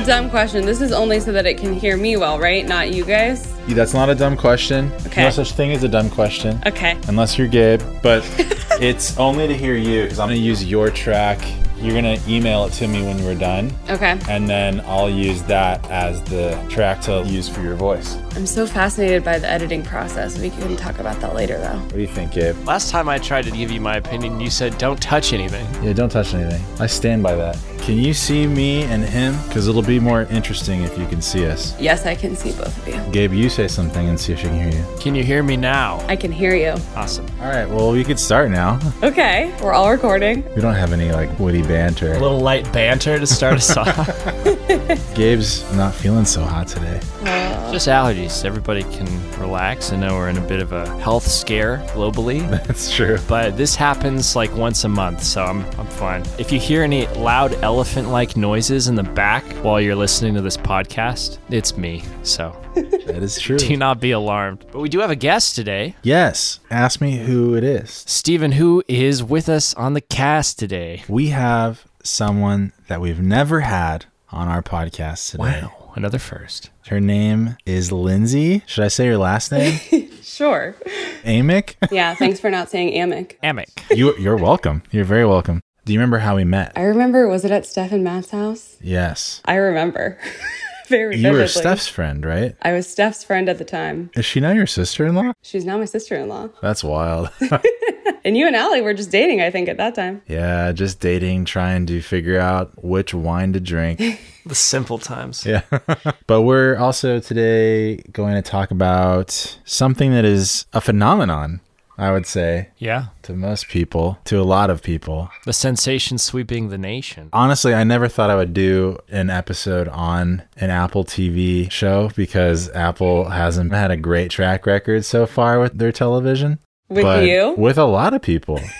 a dumb question. This is only so that it can hear me well, right? Not you guys. That's not a dumb question. Okay. No such thing as a dumb question. Okay. Unless you're Gabe, but it's only to hear you because I'm gonna use your track. You're gonna email it to me when we're done, Okay. and then I'll use that as the track to use for your voice. I'm so fascinated by the editing process. We can talk about that later, though. What do you think, Gabe? Last time I tried to give you my opinion, you said don't touch anything. Yeah, don't touch anything. I stand by that. Can you see me and him? Because it'll be more interesting if you can see us. Yes, I can see both of you. Gabe, you say something and see if she can hear you. Can you hear me now? I can hear you. Awesome. All right, well, we could start now. Okay. We're all recording. We don't have any like witty banter. A little light banter to start us off. Gabe's not feeling so hot today. Just allergies. Everybody can relax. I know we're in a bit of a health scare globally. That's true. But this happens like once a month, so I'm, I'm fine. If you hear any loud elephant like noises in the back while you're listening to this podcast, it's me. So That is true. do not be alarmed. But we do have a guest today. Yes. Ask me who it is. Stephen, who is with us on the cast today. We have someone that we've never had on our podcast today. Wow, another first. Her name is Lindsey. Should I say her last name? Sure. Amick? Yeah, thanks for not saying Amic. Amick. you, you're welcome. You're very welcome. Do you remember how we met? I remember, was it at Steph and Matt's house? Yes. I remember. Very You were. Steph's friend, right? I was Steph's friend at the time. Is she now your sister in law? She's now my sister in law. That's wild. And you and Allie were just dating, I think, at that time. yeah, just dating, trying to figure out which wine to drink. The simple times. Yeah. but we're also today going to talk about something that is a phenomenon, I would say, Yeah. to most people, to a lot of people. The sensation sweeping the nation. Honestly, I never thought I would do an episode on an Apple TV show because Apple hasn't had a great track record so far with their television. With But you? With a lot of people.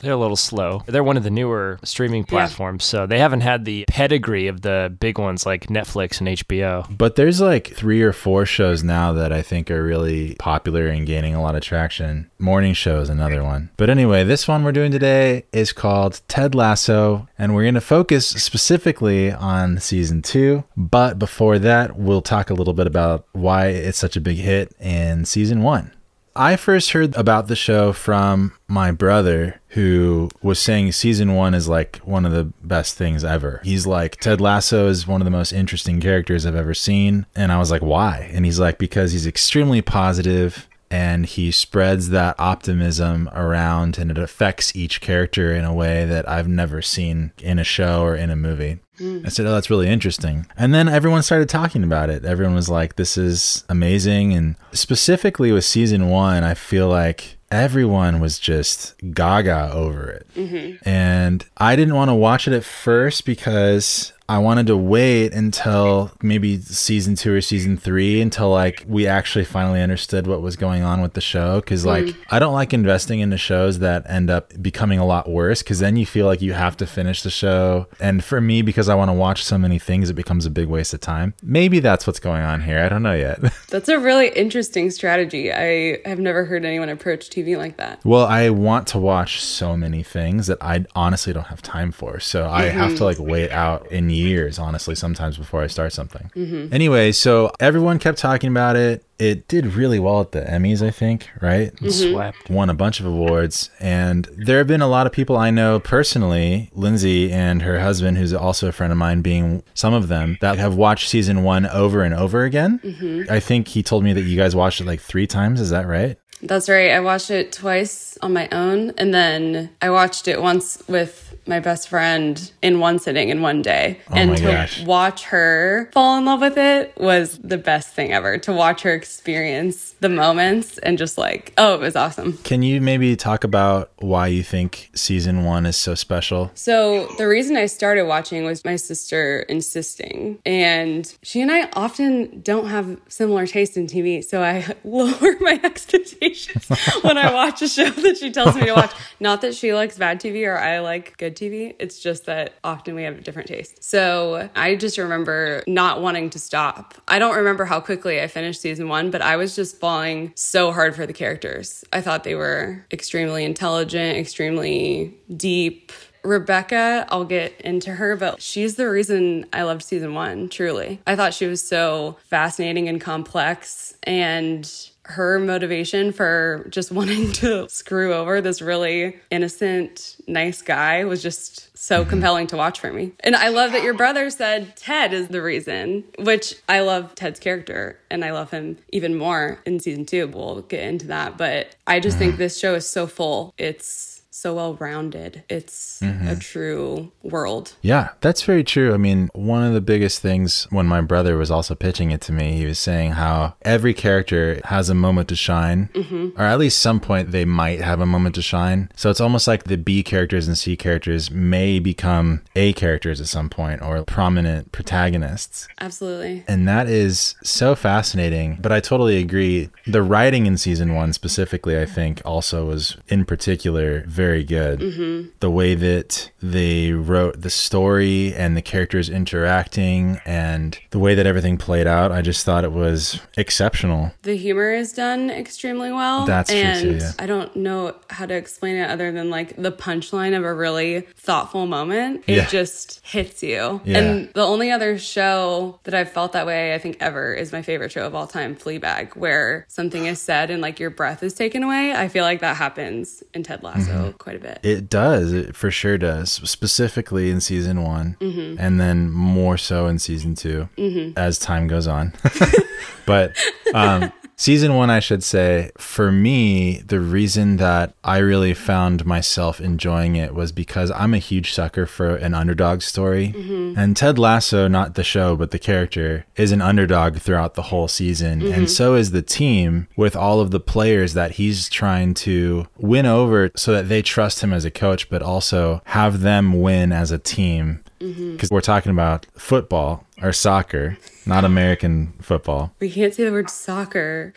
They're a little slow. They're one of the newer streaming platforms, so they haven't had the pedigree of the big ones like Netflix and HBO. But there's like three or four shows now that I think are really popular and gaining a lot of traction. Morning Show is another one. But anyway, this one we're doing today is called Ted Lasso, and we're going to focus specifically on season two. But before that, we'll talk a little bit about why it's such a big hit in season one. I first heard about the show from my brother, who was saying season one is like one of the best things ever. He's like, Ted Lasso is one of the most interesting characters I've ever seen. And I was like, why? And he's like, because he's extremely positive and he spreads that optimism around and it affects each character in a way that I've never seen in a show or in a movie. Mm. I said, Oh, that's really interesting. And then everyone started talking about it. Everyone was like, This is amazing. And specifically with season one, I feel like everyone was just gaga over it. Mm-hmm. And I didn't want to watch it at first because I wanted to wait until maybe season two or season three until like we actually finally understood what was going on with the show. Cause hmm. like I don't like investing into shows that end up becoming a lot worse because then you feel like you have to finish the show. And for me, because I want to watch so many things, it becomes a big waste of time. Maybe that's what's going on here. I don't know yet. That's a really interesting strategy. I have never heard anyone approach TV like that. Well, I want to watch so many things that I honestly don't have time for. So I have to mm-hmm. like wait out in years, honestly, sometimes before I start something. Mm-hmm. Anyway, so everyone kept talking about it. It did really well at the Emmys, I think, right? Mm-hmm. Swept. Won a bunch of awards. And there have been a lot of people I know personally, Lindsey and her husband, who's also a friend of mine, being some of them, that have watched season one over and over again. Mm-hmm. I think he told me that you guys watched it like three times. Is that right? That's right. I watched it twice on my own, and then I watched it once with my best friend in one sitting in one day. Oh and Oh my to gosh. watch her fall in love with it was the best thing ever. To watch her experience the moments and just like, oh, it was awesome. Can you maybe talk about why you think season one is so special? So the reason I started watching was my sister insisting. And she and I often don't have similar taste in TV. So I lower my expectations when I watch a show that she tells me to watch. Not that she likes bad TV or I like good TV. It's just that often we have different tastes. So I just remember not wanting to stop. I don't remember how quickly I finished season one, but I was just falling so hard for the characters. I thought they were extremely intelligent, extremely deep, Rebecca, I'll get into her, but she's the reason I loved season one, truly. I thought she was so fascinating and complex and her motivation for just wanting to screw over this really innocent, nice guy was just so mm-hmm. compelling to watch for me. And I love that your brother said Ted is the reason, which I love Ted's character and I love him even more in season two. We'll get into that. But I just think mm-hmm. this show is so full. It's so well rounded. It's a mm-hmm. true world. Yeah, that's very true. I mean, one of the biggest things when my brother was also pitching it to me, he was saying how every character has a moment to shine, mm-hmm. or at least some point they might have a moment to shine. So it's almost like the B characters and C characters may become A characters at some point or prominent protagonists. Absolutely. And that is so fascinating. But I totally agree. The writing in season one, specifically, I think, also was in particular very good. The way that they wrote the story and the characters interacting and the way that everything played out, I just thought it was exceptional. The humor is done extremely well. That's true, and too, yeah. I don't know how to explain it other than like the punchline of a really thoughtful moment. It Yeah. just hits you. Yeah. And the only other show that I've felt that way, I think, ever is my favorite show of all time, Fleabag, where something is said and like your breath is taken away. I feel like that happens in Ted Lasso Mm-hmm. Quite a bit. It does. It for sure does. Specifically in season one, and then more so in season 2 as time goes on. but um, season one, I should say, for me, the reason that I really found myself enjoying it was because I'm a huge sucker for an underdog story. Mm-hmm. And Ted Lasso, not the show, but the character, is an underdog throughout the whole season. And mm-hmm. so is the team with all of the players that he's trying to win over so that they trust him as a coach, but also have them win as a team. Because we're talking about football or soccer, not American football. We can't say the word soccer.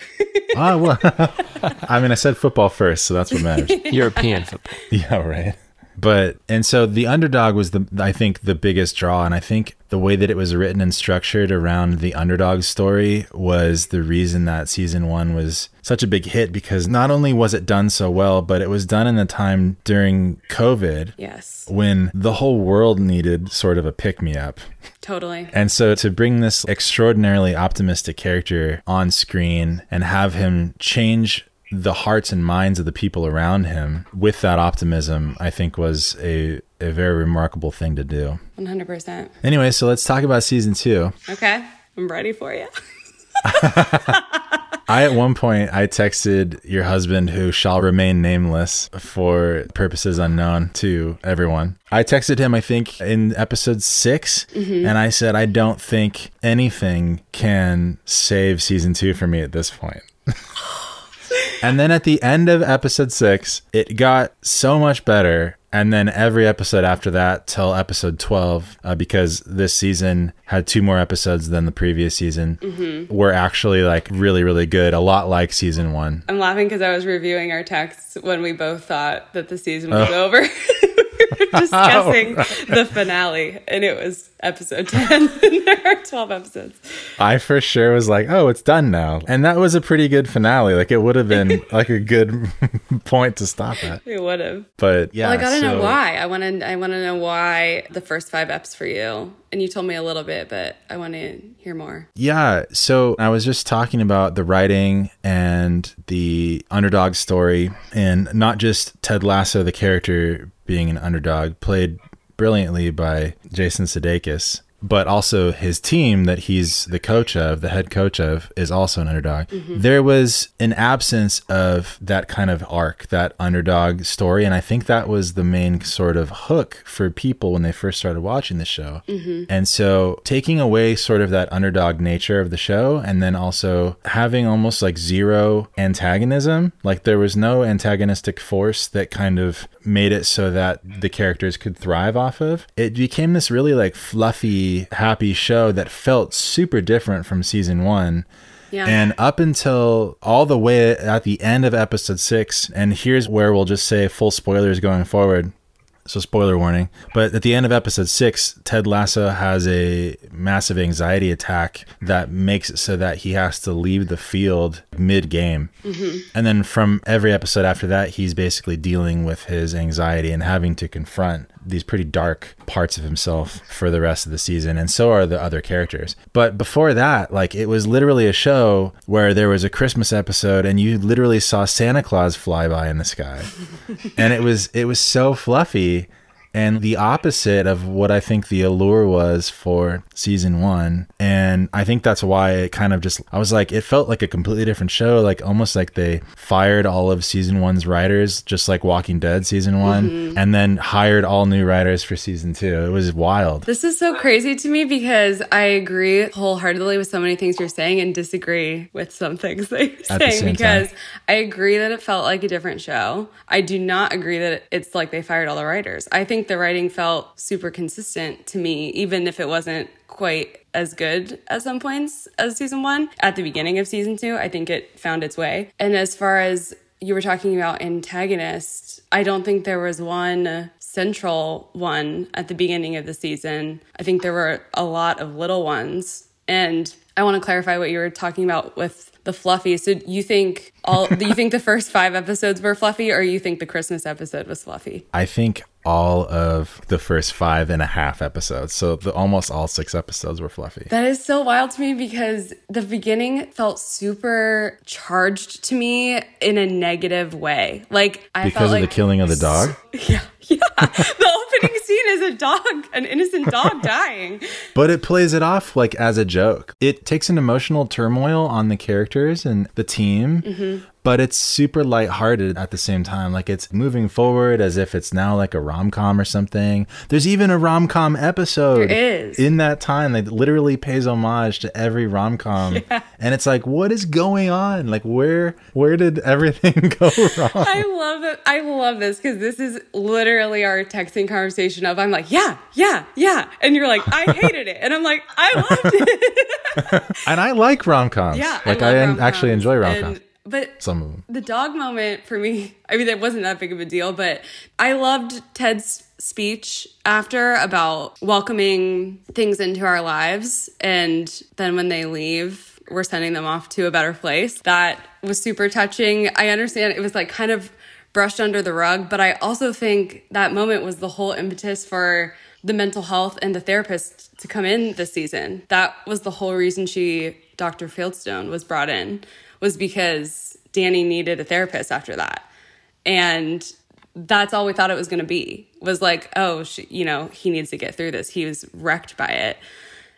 Ah, well, I mean, I said football first, so that's what matters. European football. Yeah, right. But and so the underdog was the I think the biggest draw, and I think the way that it was written and structured around the underdog story was the reason that season one was such a big hit because not only was it done so well, but it was done in the time during COVID yes, when the whole world needed sort of a pick me up. totally. And so to bring this extraordinarily optimistic character on screen and have him change the hearts and minds of the people around him with that optimism, I think was a, a very remarkable thing to do. 100%. Anyway, so let's talk about season two. Okay, I'm ready for you. I at one point I texted your husband who shall remain nameless for purposes unknown to everyone. I texted him I think in episode 6 mm-hmm. and I said I don't think anything can save season 2 for me at this point. and then at the end of episode 6 it got so much better. And then every episode after that till episode 12 uh, because this season had two more episodes than the previous season were actually like really really good a lot like season one. I'm laughing because I was reviewing our texts when we both thought that the season was over. we were discussing oh. the finale, and it was episode 10. and there are 12 episodes. i for sure was like oh it's done now and that was a pretty good finale like it would have been like a good point to stop at We would have. but yeah Well, I gotta know why. I want to. I want to know why the first five eps for you. And you told me a little bit, but I want to hear more. Yeah. So I was just talking about the writing and the underdog story, and not just Ted Lasso, the character being an underdog, played brilliantly by Jason Sudeikis, but also his team that he's the coach of, the head coach of, is also an underdog. Mm-hmm. There was an absence of that kind of arc, that underdog story, and I think that was the main sort of hook for people when they first started watching the show. Mm-hmm. And so taking away sort of that underdog nature of the show and then also having almost like zero antagonism, like there was no antagonistic force that kind of made it so that the characters could thrive off of. It became this really like fluffy, happy show that felt super different from season 1. Yeah. And up until all the way at the end of episode six, and here's where we'll just say full spoilers going forward. So, spoiler warning. But at the end of episode six, Ted Lasso has a massive anxiety attack that makes it so that he has to leave the field mid game. Mm-hmm. And then from every episode after that, he's basically dealing with his anxiety and having to confront these pretty dark parts of himself for the rest of the season, and so are the other characters. But before that, like it was literally a show where there was a Christmas episode, and you literally saw Santa Claus fly by in the sky, and it was it was so fluffy and the opposite of what I think the allure was for season one. And I think that's why it kind of just, I was like, it felt like a completely different show, like almost like they fired all of season one's writers, just like Walking Dead season one, mm-hmm. and then hired all new writers for season two. It was wild. This is so crazy to me because I agree wholeheartedly with so many things you're saying and disagree with some things that you're At saying because time. I agree that it felt like a different show. I do not agree that it's like they fired all the writers. I think think the writing felt super consistent to me, even if it wasn't quite as good at some points as season one. At the beginning of season two, I think it found its way. And as far as you were talking about antagonists, I don't think there was one central one at the beginning of the season. I think there were a lot of little ones. And I want to clarify what you were talking about with the fluffy. So you think all you think the first 5 episodes were fluffy or you think the Christmas episode was fluffy? I think all of the first five and a half episodes. So the, almost all six episodes were fluffy. That is so wild to me because the beginning felt super charged to me in a negative way. Like I because of like, the killing of the dog. Yeah, yeah. the opening scene is a dog, an innocent dog dying. But it plays it off like as a joke. It takes an emotional turmoil on the characters and the team. Mm-hmm but it's super lighthearted at the same time. Like it's moving forward as if it's now like a rom com or something. There's even a rom com episode in that time that literally pays homage to every rom com, yeah. and it's like, what is going on? Like where where did everything go wrong? I love it. I love this because this is literally our texting conversation of I'm like, yeah, yeah, yeah, and you're like, I hated it, and I'm like, I loved it. and I like rom coms. Yeah, like I, I actually enjoy rom coms but some of them. The dog moment for me, I mean, it wasn't that big of a deal, but I loved Ted's speech after about welcoming things into our lives. And then when they leave, we're sending them off to a better place. That was super touching. I understand it was like kind of brushed under the rug, but I also think that moment was the whole impetus for the mental health and the therapist to come in this season. That was the whole reason she, Dr. Fieldstone, was brought in was because Dani needed a therapist after that. And that's all we thought it was going to be was like, oh, she, you know, he needs to get through this. He was wrecked by it.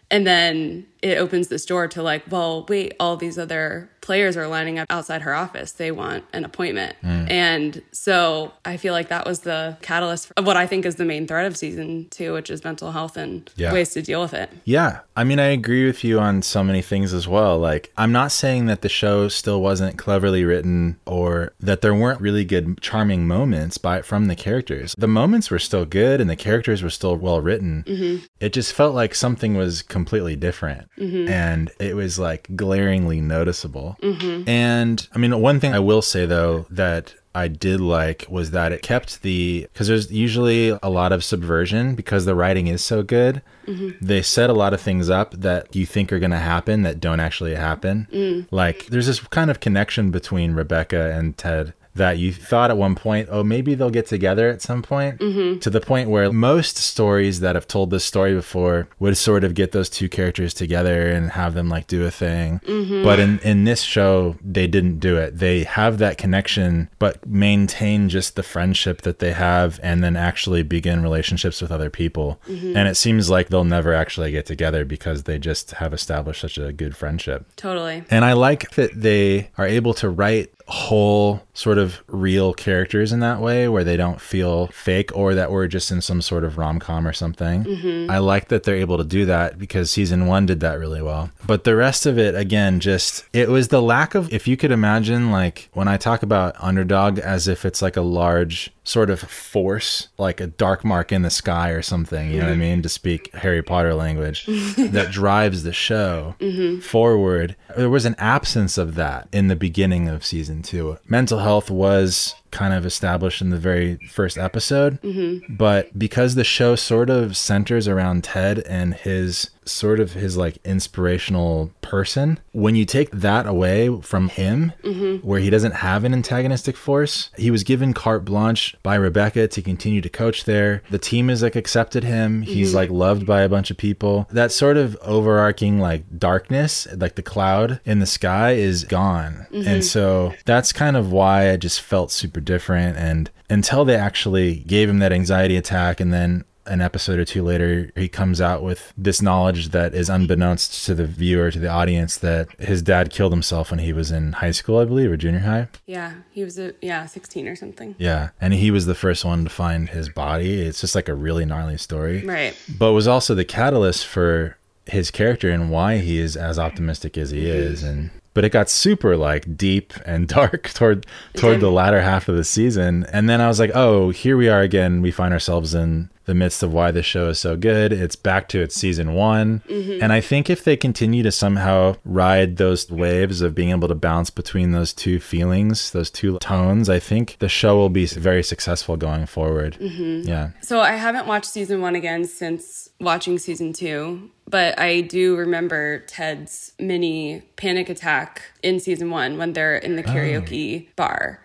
And then it opens this door to like, well, wait, all these other players are lining up outside her office. They want an appointment. Mm. And so I feel like that was the catalyst of what I think is the main thread of season two, which is mental health and yeah. ways to deal with it. Yeah. I mean, I agree with you on so many things as well. Like, I'm not saying that the show still wasn't cleverly written or that there weren't really good, charming moments by from the characters. The moments were still good and the characters were still well written. Mm-hmm. It just felt like something was completely different. Mm-hmm. And it was like glaringly noticeable. Mm-hmm. And I mean, one thing I will say though that I did like was that it kept the because there's usually a lot of subversion because the writing is so good. Mm-hmm. They set a lot of things up that you think are going to happen that don't actually happen. Mm. Like there's this kind of connection between Rebecca and Ted that you thought at one point, oh, maybe they'll get together at some point, mm-hmm. to the point where most stories that have told this story before would sort of get those two characters together and have them like do a thing. Mm-hmm. But in, in this show, they didn't do it. They have that connection, but maintain just the friendship that they have and then actually begin relationships with other people. Mm-hmm. And it seems like they'll never actually get together because they just have established such a good friendship. Totally. And I like that they are able to write whole sort of real characters in that way where they don't feel fake or that we're just in some sort of rom-com or something. Mm-hmm. I like that they're able to do that because season 1 did that really well. But the rest of it again just it was the lack of if you could imagine like when I talk about underdog as if it's like a large sort of force, like a dark mark in the sky or something, you know what I mm-hmm. mean, to speak Harry Potter language, that drives the show mm-hmm. forward. There was an absence of that in the beginning of season two. Mental health was kind of established in the very first episode. Mm-hmm. But because the show sort of centers around Ted and his sort of his like inspirational person, when you take that away from him, mm-hmm. where he doesn't have an antagonistic force, he was given carte blanche by Rebecca to continue to coach there. The team is like accepted him. He's mm-hmm. like loved by a bunch of people. That sort of overarching like darkness, like the cloud in the sky is gone. And so that's kind of why I just felt super different. And until they actually gave him that anxiety attack and then an episode or two later, he comes out with this knowledge that is unbeknownst to the viewer, to the audience, that his dad killed himself when he was in high school, I believe, or junior high. Yeah, he was a yeah, 16 or something. Yeah. And he was the first one to find his body. It's just like a really gnarly story. Right. But was also the catalyst for his character and why he is as optimistic as he is. And but it got super like deep and dark toward toward the latter half of the season. And then I was like, oh, here we are again. We find ourselves in the midst of why the show is so good. It's back to its season one. Mm-hmm. And I think if they continue to somehow ride those waves of being able to bounce between those two feelings, those two tones, I think the show will be very successful going forward. Mm-hmm. Yeah. So I haven't watched season one again since watching season two, but I do remember Ted's mini panic attack in season one when they're in the oh. karaoke bar.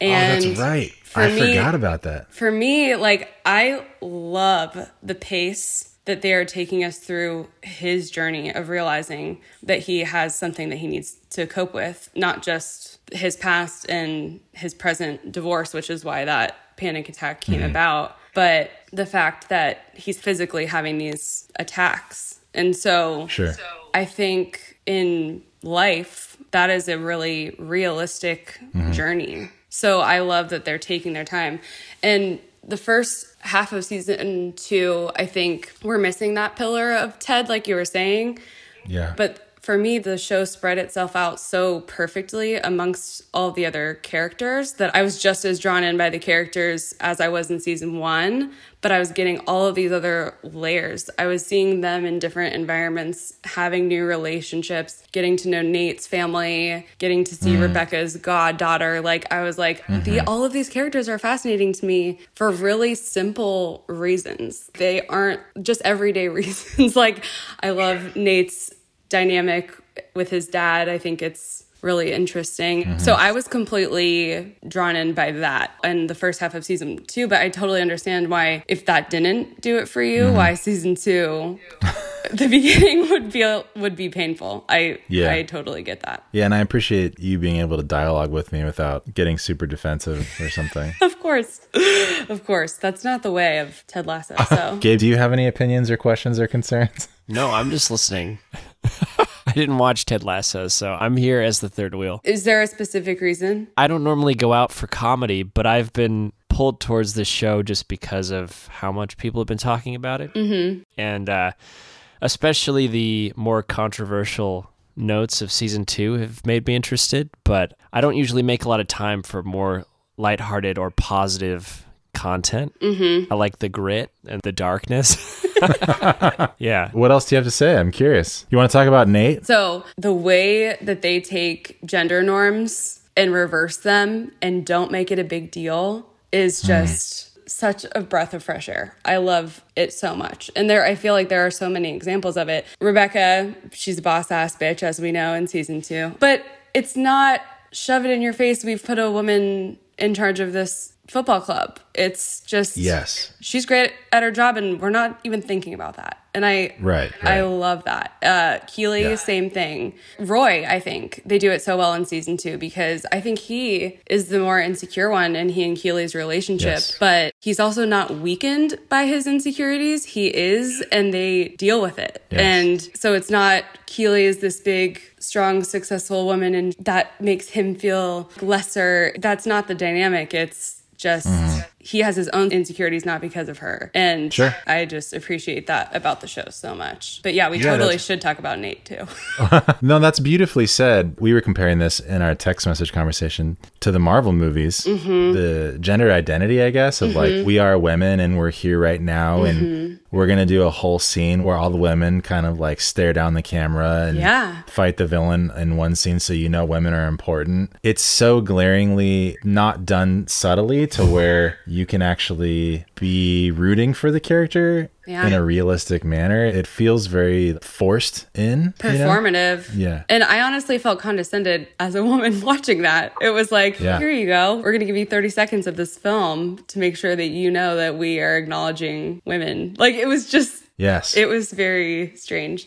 And oh, that's right. For I me- forgot about that. for me, like I love the pace that they are taking us through his journey of realizing that he has something that he needs to cope with, not just his past and his present divorce, which is why that panic attack came mm-hmm. about, but the fact that he's physically having these attacks. And so Sure. I think in life, that is a really realistic mm-hmm. journey. So I love that they're taking their time. And the first half of season two, I think we're missing that pillar of Ted, like you were saying. Yeah. But for me, the show spread itself out so perfectly amongst all the other characters that I was just as drawn in by the characters as I was in season one. But I was getting all of these other layers. I was seeing them in different environments, having new relationships, getting to know Nate's family, getting to see mm-hmm. Rebecca's goddaughter. Like I was like, the mm-hmm. all of these characters are fascinating to me for really simple reasons. They aren't just everyday reasons. like I love Nate's dynamic with his dad. I think it's really interesting. Mm-hmm. So I was completely drawn in by that in the first half of season two, but I totally understand why if that didn't do it for you, mm-hmm. why season two the beginning would feel would be painful. I Yeah. I totally get that. Yeah, and I appreciate you being able to dialogue with me without getting super defensive or something. Of course. of course. That's not the way of Ted Lasso. So Gabe, do you have any opinions or questions or concerns? No, I'm just listening. I didn't watch Ted Lasso, so I'm here as the third wheel. is there a specific reason? I don't normally go out for comedy, but I've been pulled towards this show just because of how much people have been talking about it. Mm-hmm. And uh, especially the more controversial notes of season two have made me interested, but I don't usually make a lot of time for more lighthearted or positive content. Mm-hmm. I like the grit and the darkness. yeah. What else do you have to say? I'm curious. You want to talk about Nate? So the way that they take gender norms and reverse them and don't make it a big deal is just such a breath of fresh air. I love it so much. And there I feel like there are so many examples of it. Rebecca, she's a boss ass bitch as we know in season 2. But it's not shove it in your face we've put a woman in charge of this football club. It's just Yes. she's great at her job and we're not even thinking about that and i Right, i love that uh keeley Yeah. same thing roy i think they do it so well in season two because i think he is the more insecure one in he and keeley's relationship Yes. but he's also not weakened by his insecurities he is and they deal with it Yes. and so it's not keeley is this big strong successful woman and that makes him feel lesser that's not the dynamic it's just mm-hmm. he has his own insecurities not because of her and Sure. i just appreciate that about the show so much but yeah we Yeah, totally that's- should talk about nate too No, that's beautifully said. We were comparing this in our text message conversation to the Marvel movies. Mm-hmm. The gender identity, I guess, of like mm-hmm. we are women and we're here right now and we're going to do a whole scene where all the women kind of like stare down the camera and Yeah. fight the villain in one scene so you know women are important. It's so glaringly not done subtly to where you can actually be rooting for the character Yeah. in a realistic manner. It feels very forced in. you know? performative. Yeah. And I honestly felt condescended as a woman watching that. It was like, Yeah. here you go. We're going to give you 30 seconds of this film to make sure that you know that we are acknowledging women. Like it was just, Yes. it was very strange.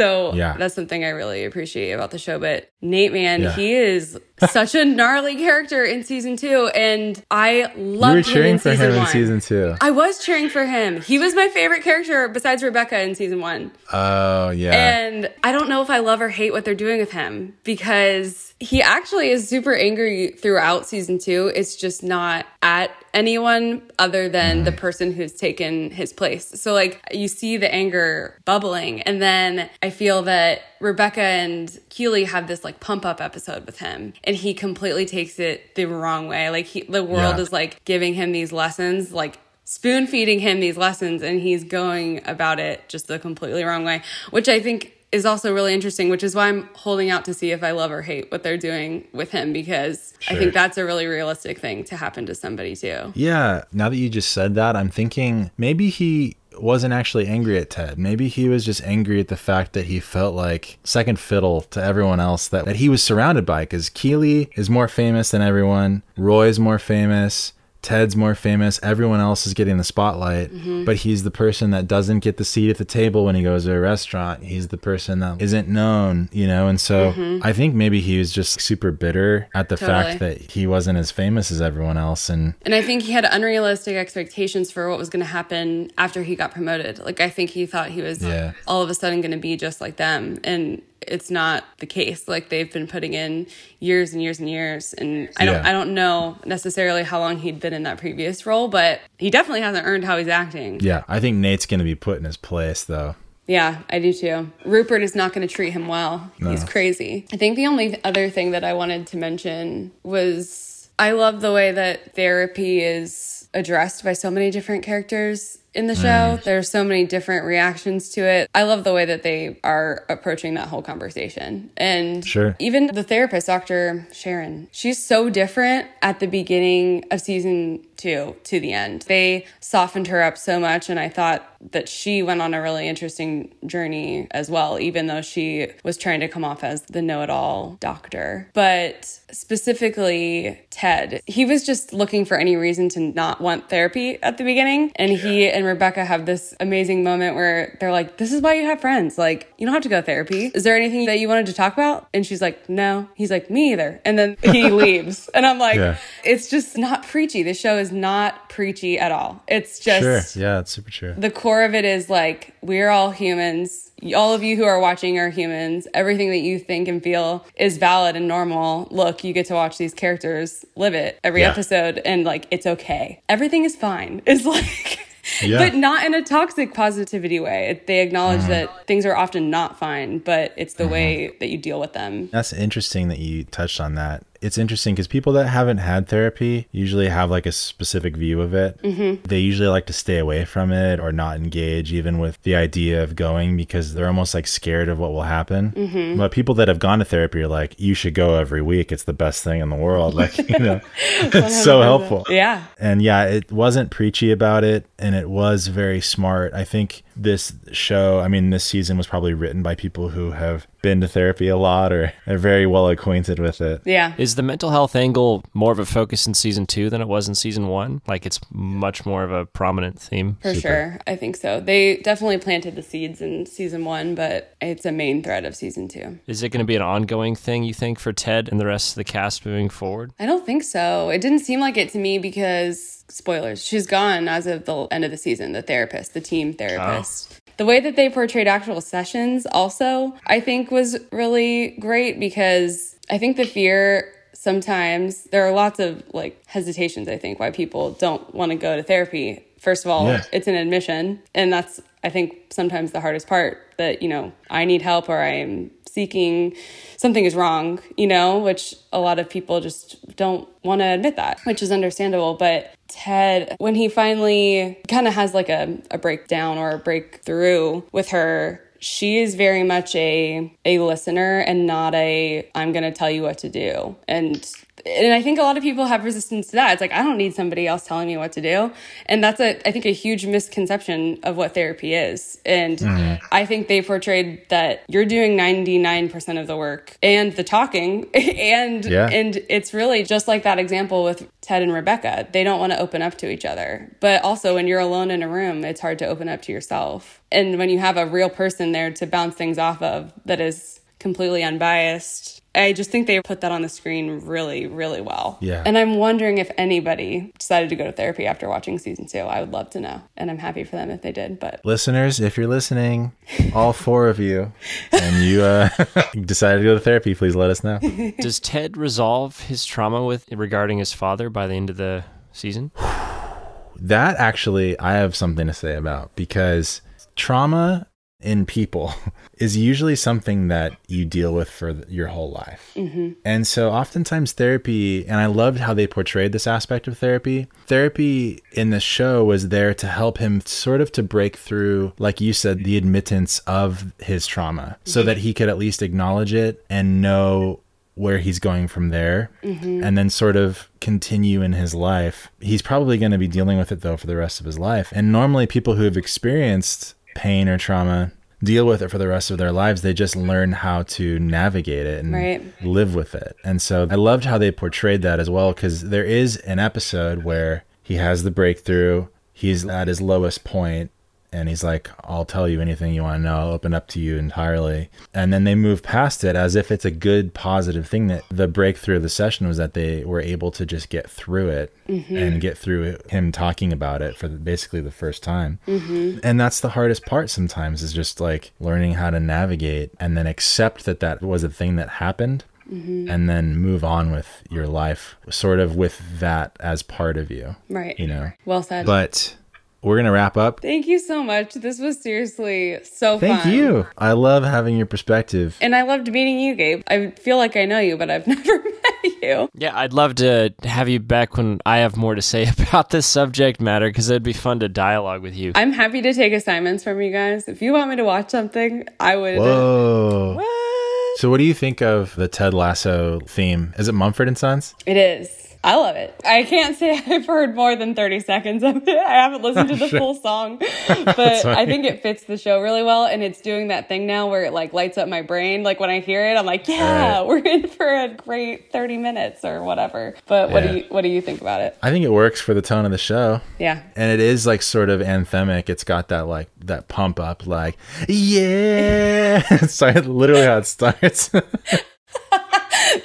So Yeah. that's something I really appreciate about the show. But Nate, man, Yeah. he is such a gnarly character in season two. And I you loved were him cheering in for season him one. in season two. I was cheering for him. He was my favorite character besides Rebecca in season one. Oh, yeah. And I don't know if I love or hate what they're doing with him because he actually is super angry throughout season two. It's just not at anyone other than the person who's taken his place. So, like, you see the anger bubbling. And then I feel that Rebecca and Keeley have this like pump up episode with him, and he completely takes it the wrong way. Like, he, the world Yeah. is like giving him these lessons, like, spoon feeding him these lessons and he's going about it just the completely wrong way, which I think is also really interesting, which is why I'm holding out to see if I love or hate what they're doing with him because I think that's a really realistic thing to happen to somebody too. Yeah, now that you just said that, I'm thinking maybe he wasn't actually angry at Ted. Maybe he was just angry at the fact that he felt like second fiddle to everyone else that, that he was surrounded by. Because Keeley is more famous than everyone, Roy's more famous. Ted's more famous. Everyone else is getting the spotlight, mm-hmm. but he's the person that doesn't get the seat at the table when he goes to a restaurant. He's the person that isn't known, you know? And so mm-hmm. I think maybe he was just super bitter at the fact that he wasn't as famous as everyone else. And And I think he had unrealistic expectations for what was going to happen after he got promoted. Like, I think he thought he was Yeah. all of a sudden going to be just like them. And it's not the case. Like, they've been putting in years and years and years. And I don't, Yeah. I don't know necessarily how long he'd been in that previous role, but he definitely hasn't earned how he's acting. Yeah, I think Nate's going to be put in his place, though. Yeah, I do too. Rupert is not going to treat him well. He's crazy. I think the only other thing that I wanted to mention was I love the way that therapy is addressed by so many different characters in the show. There are so many different reactions to it. I love the way that they are approaching that whole conversation. And Sure. even the therapist, Dr. Sharon, she's so different at the beginning of season two to the end. They softened her up so much, and I thought that she went on a really interesting journey as well, even though she was trying to come off as the know it all doctor. But specifically, Ted, he was just looking for any reason to not want therapy at the beginning. And he and Rebecca have this amazing moment where they're like, This is why you have friends. Like, you don't have to go to therapy. Is there anything that you wanted to talk about? And she's like, No. He's like, Me either. And then he leaves. And I'm like, Yeah. It's just not preachy. The show is not preachy at all. It's just Sure. Yeah, it's super true. the core of it is like we're all humans all of you who are watching are humans everything that you think and feel is valid and normal look you get to watch these characters live it every Yeah. episode and like it's okay everything is fine it's like Yeah. but not in a toxic positivity way they acknowledge Mm-hmm. that things are often not fine but it's the way that you deal with them That's interesting that you touched on that. It's interesting because people that haven't had therapy usually have like a specific view of it. Mm-hmm. They usually like to stay away from it or not engage even with the idea of going because they're almost like scared of what will happen. Mm-hmm. But people that have gone to therapy are like, you should go every week. It's the best thing in the world. Like, you know, it's so helpful. yeah And yeah, it wasn't preachy about it and it was very smart. I think this show, I mean, this season was probably written by people who have been to therapy a lot or are very well acquainted with it. yeah Is the mental health angle more of a focus in season two than it was in season one? Like it's much more of a prominent theme. For sure. I think so. They definitely planted the seeds in season one, but it's a main thread of season two. Is it going to be an ongoing thing, you think, for Ted and the rest of the cast moving forward? I don't think so. It didn't seem like it to me because, spoilers, she's gone as of the end of the season, the therapist, the team therapist. Oh. The way that they portrayed actual sessions also, I think, was really great because I think the fear sometimes there are lots of like hesitations, I think, why people don't want to go to therapy. First of all, Yeah. it's an admission, and that's I think sometimes the hardest part that, you know, I need help or I'm seeking something is wrong, you know, which a lot of people just don't want to admit that, which is understandable. But Ted, when he finally kind of has like a, a breakdown or a breakthrough with her, she is very much a a listener and not a I'm going to tell you what to do. And and I think a lot of people have resistance to that. It's like I don't need somebody else telling me what to do, and that's a I think a huge misconception of what therapy is. And mm-hmm. I think they portrayed that you're doing ninety nine percent of the work and the talking, and yeah. and it's really just like that example with Ted and Rebecca. They don't want to open up to each other, but also when you're alone in a room, it's hard to open up to yourself. And when you have a real person there to bounce things off of that is completely unbiased I just think they put that on the screen really, really well. Yeah. And I'm wondering if anybody decided to go to therapy after watching season two. I would love to know. And I'm happy for them if they did. But listeners, if you're listening, all four of you, and you uh, decided to go to therapy, please let us know. Does Ted resolve his trauma with regarding his father by the end of the season? that actually, I have something to say about because trauma in people is usually something that you deal with for your whole life. Mm-hmm. And so oftentimes therapy, and I loved how they portrayed this aspect of therapy. Therapy in the show was there to help him sort of to break through, like you said, the admittance of his trauma mm-hmm. so that he could at least acknowledge it and know where he's going from there mm-hmm. and then sort of continue in his life. He's probably going to be dealing with it though for the rest of his life. And normally people who have experienced pain or trauma deal with it for the rest of their lives. They just learn how to navigate it and right. live with it. And so I loved how they portrayed that as well because there is an episode where he has the breakthrough, he's at his lowest point, and he's like, I'll tell you anything you want to know. I'll open up to you entirely. And then they move past it as if it's a good, positive thing that the breakthrough of the session was that they were able to just get through it mm-hmm. and get through him talking about it for basically the first time. Mm-hmm. And that's the hardest part sometimes is just like learning how to navigate and then accept that that was a thing that happened. Mm-hmm. and then move on with your life sort of with that as part of you right you know well said but we're gonna wrap up. Thank you so much. This was seriously so Thank fun. you. I love having your perspective. And I loved meeting you, Gabe. I feel like I know you, but I've never met you. Yeah, I'd love to have you back when I have more to say about this subject matter because it'd be fun to dialogue with you. I'm happy to take assignments from you guys. If you want me to watch something, I would. Whoa. What? So, what do you think of the Ted Lasso theme? Is it Mumford and Sons? It is. I love it. I can't say I've heard more than 30 seconds of it. I haven't listened to the full song, but I think it fits the show really well. And it's doing that thing now where it like lights up my brain. Like when I hear it, I'm like, yeah, right. we're in for a great 30 minutes or whatever. But yeah. what do you, what do you think about it? I think it works for the tone of the show. Yeah. And it is like sort of anthemic. It's got that like, that pump up, like, yeah. Sorry, literally how it starts. that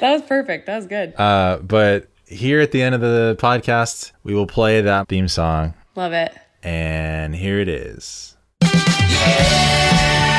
was perfect. That was good. Uh, but here at the end of the podcast, we will play that theme song. Love it. And here it is. Yeah!